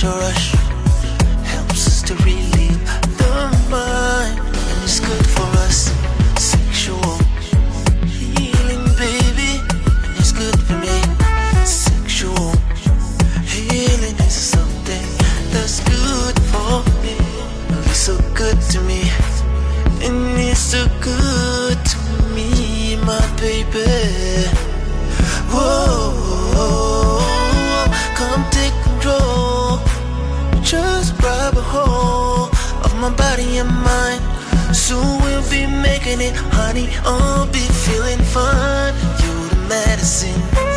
such a rush. body and mind. Soon we'll be making it, honey. I'll be feeling fine. You're the medicine.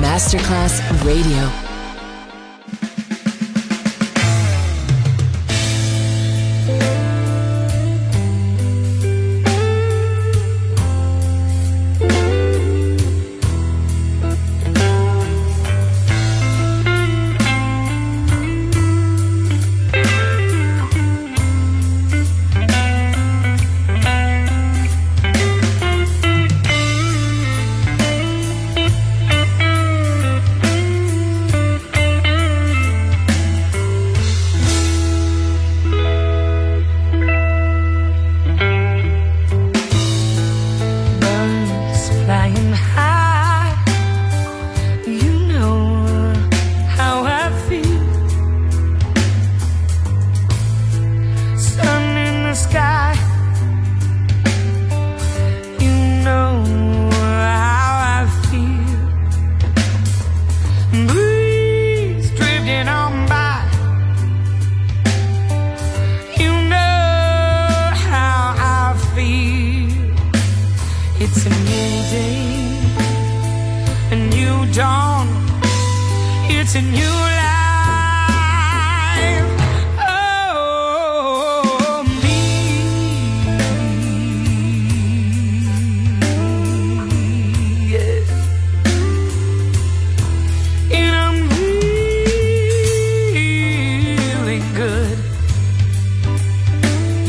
Masterclass Radio.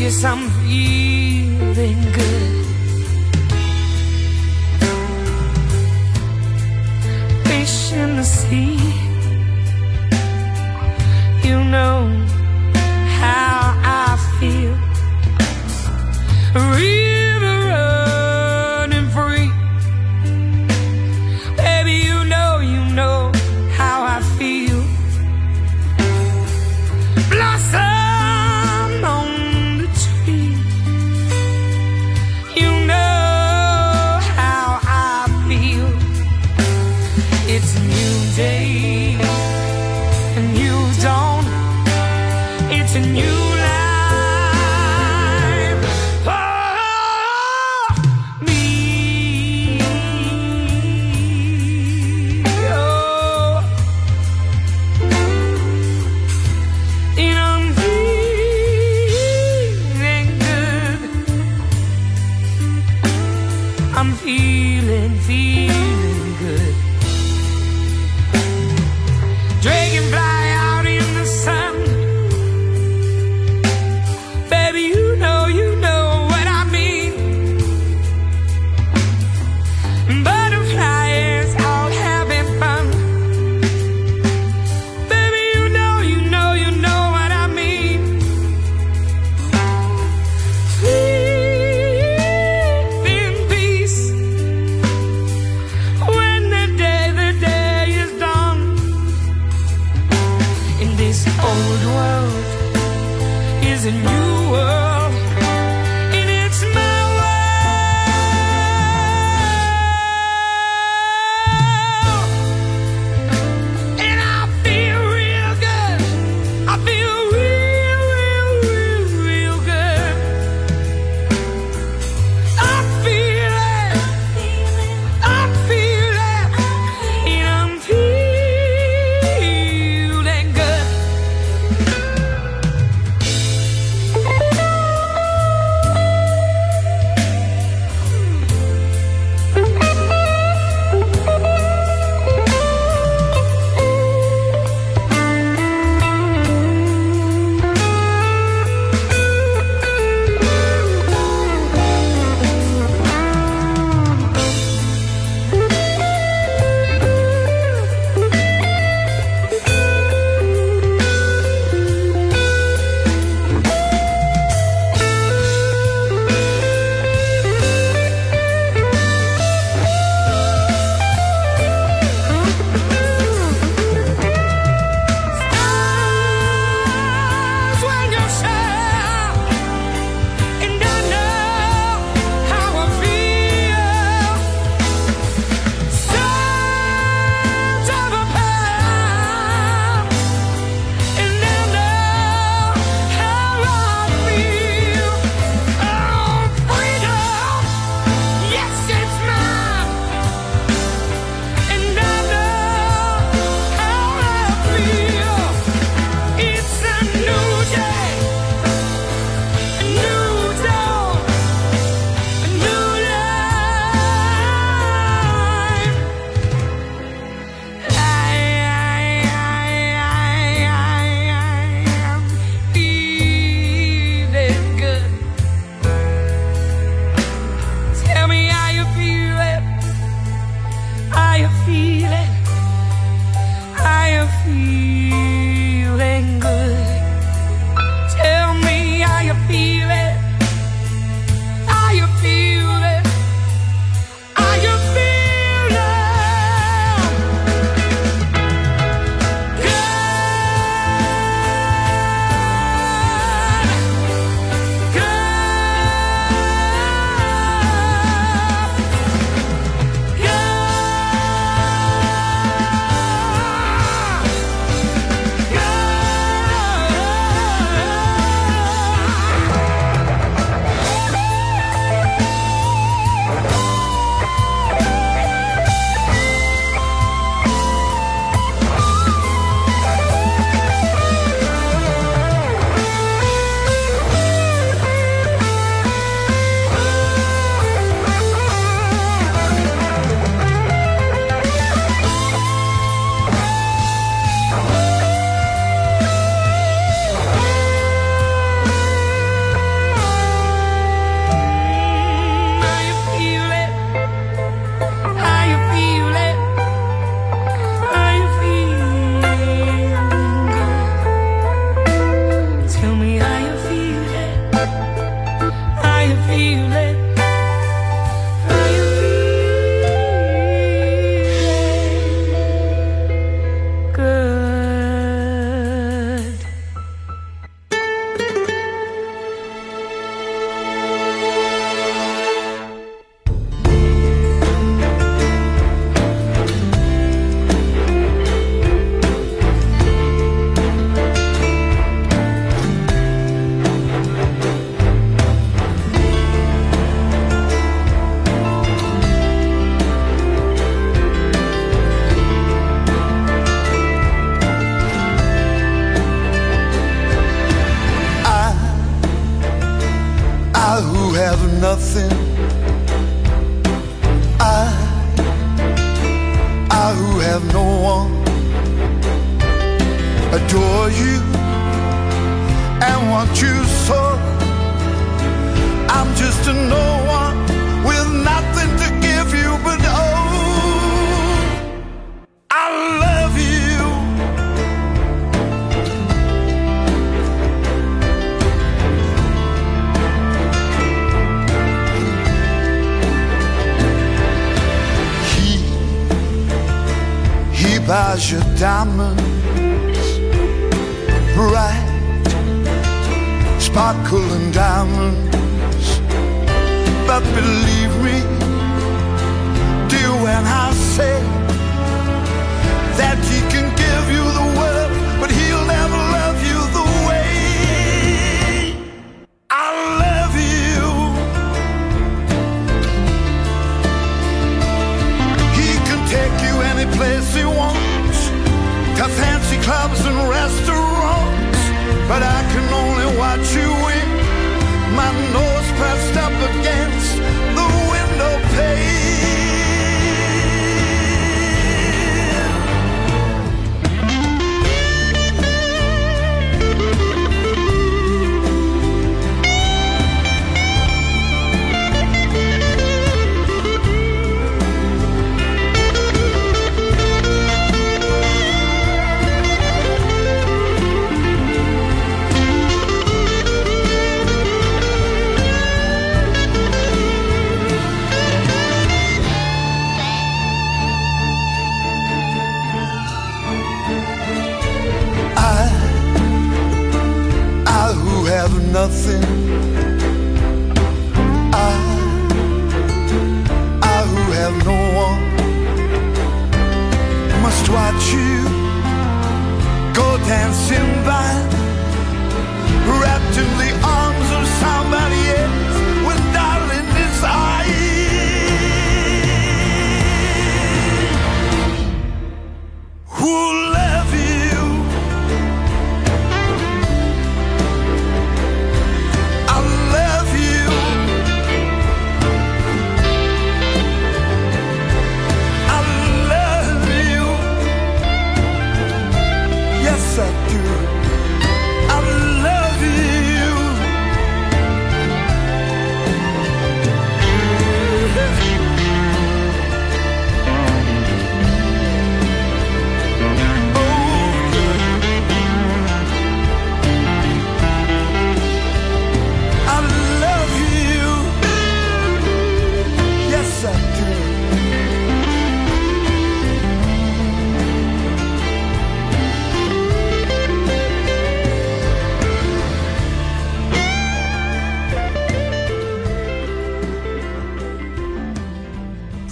Yes, I'm feeling good. Fish in the sea. You know how I feel.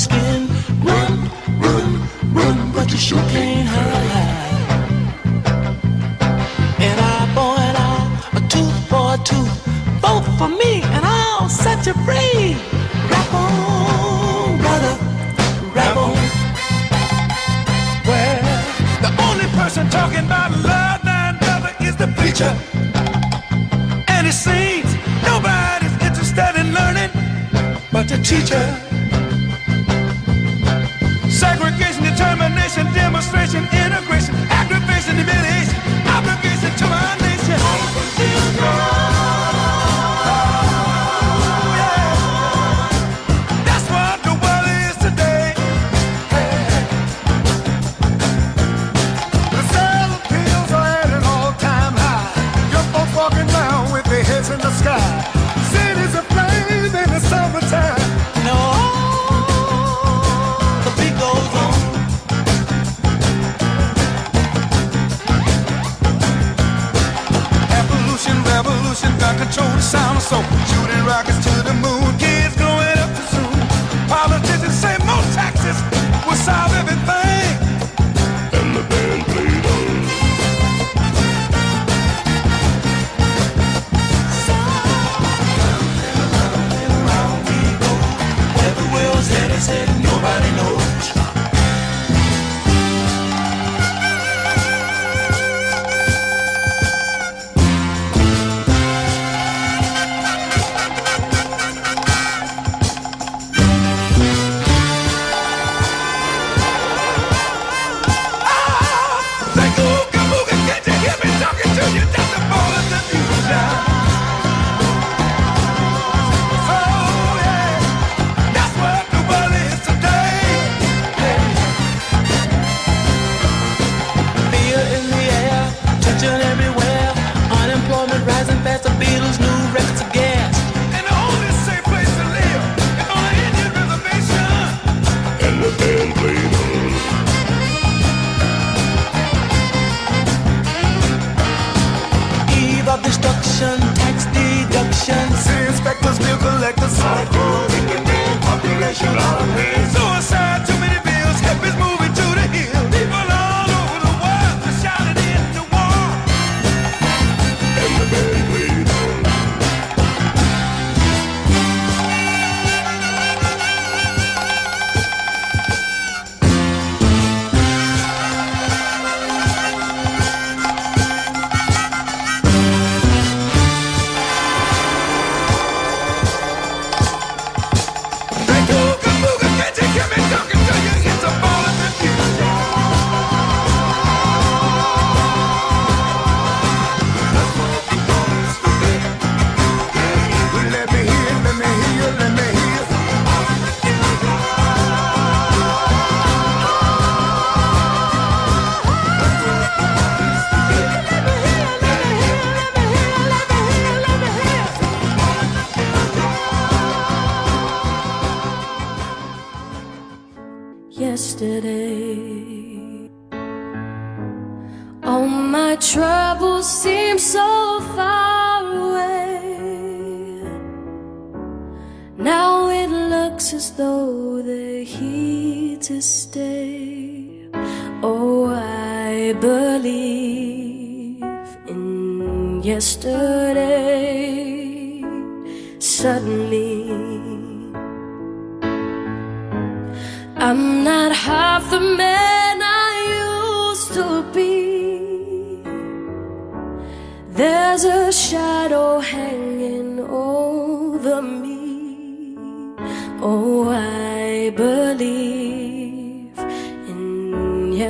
asking. Run, run, run, but you sure can't hide. An eye for an eye, a tooth for a tooth. Vote for me, and I'll set you free. Rap on, brother, rap on. Well, the only person talking about love now, brother, is the preacher. And it seems nobody's interested in learning but the teacher segregation, determination, demonstration, integration.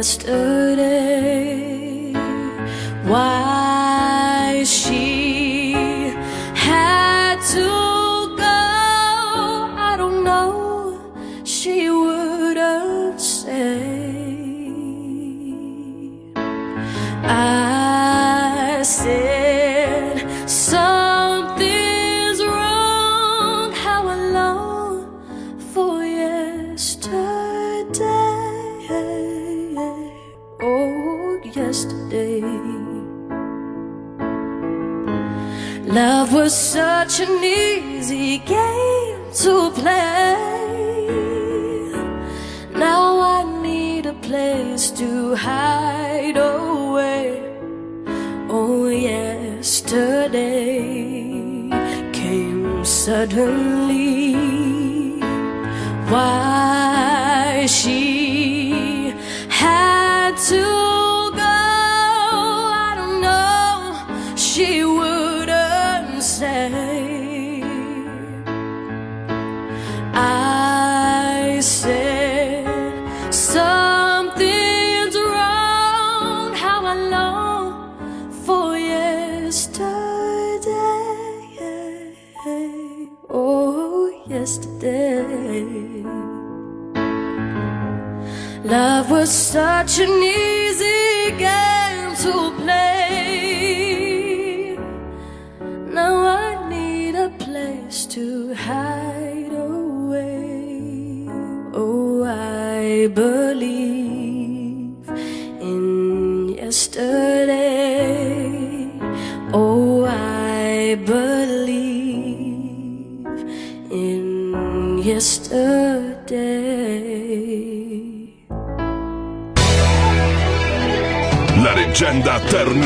yesterday. Was such an easy game to play. Now I need a place to hide away. Oh, yesterday came suddenly. Why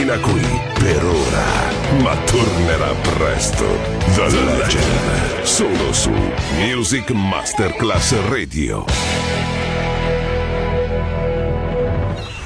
termina qui per ora, ma tornerà presto. The Legend, solo su Music Masterclass Radio.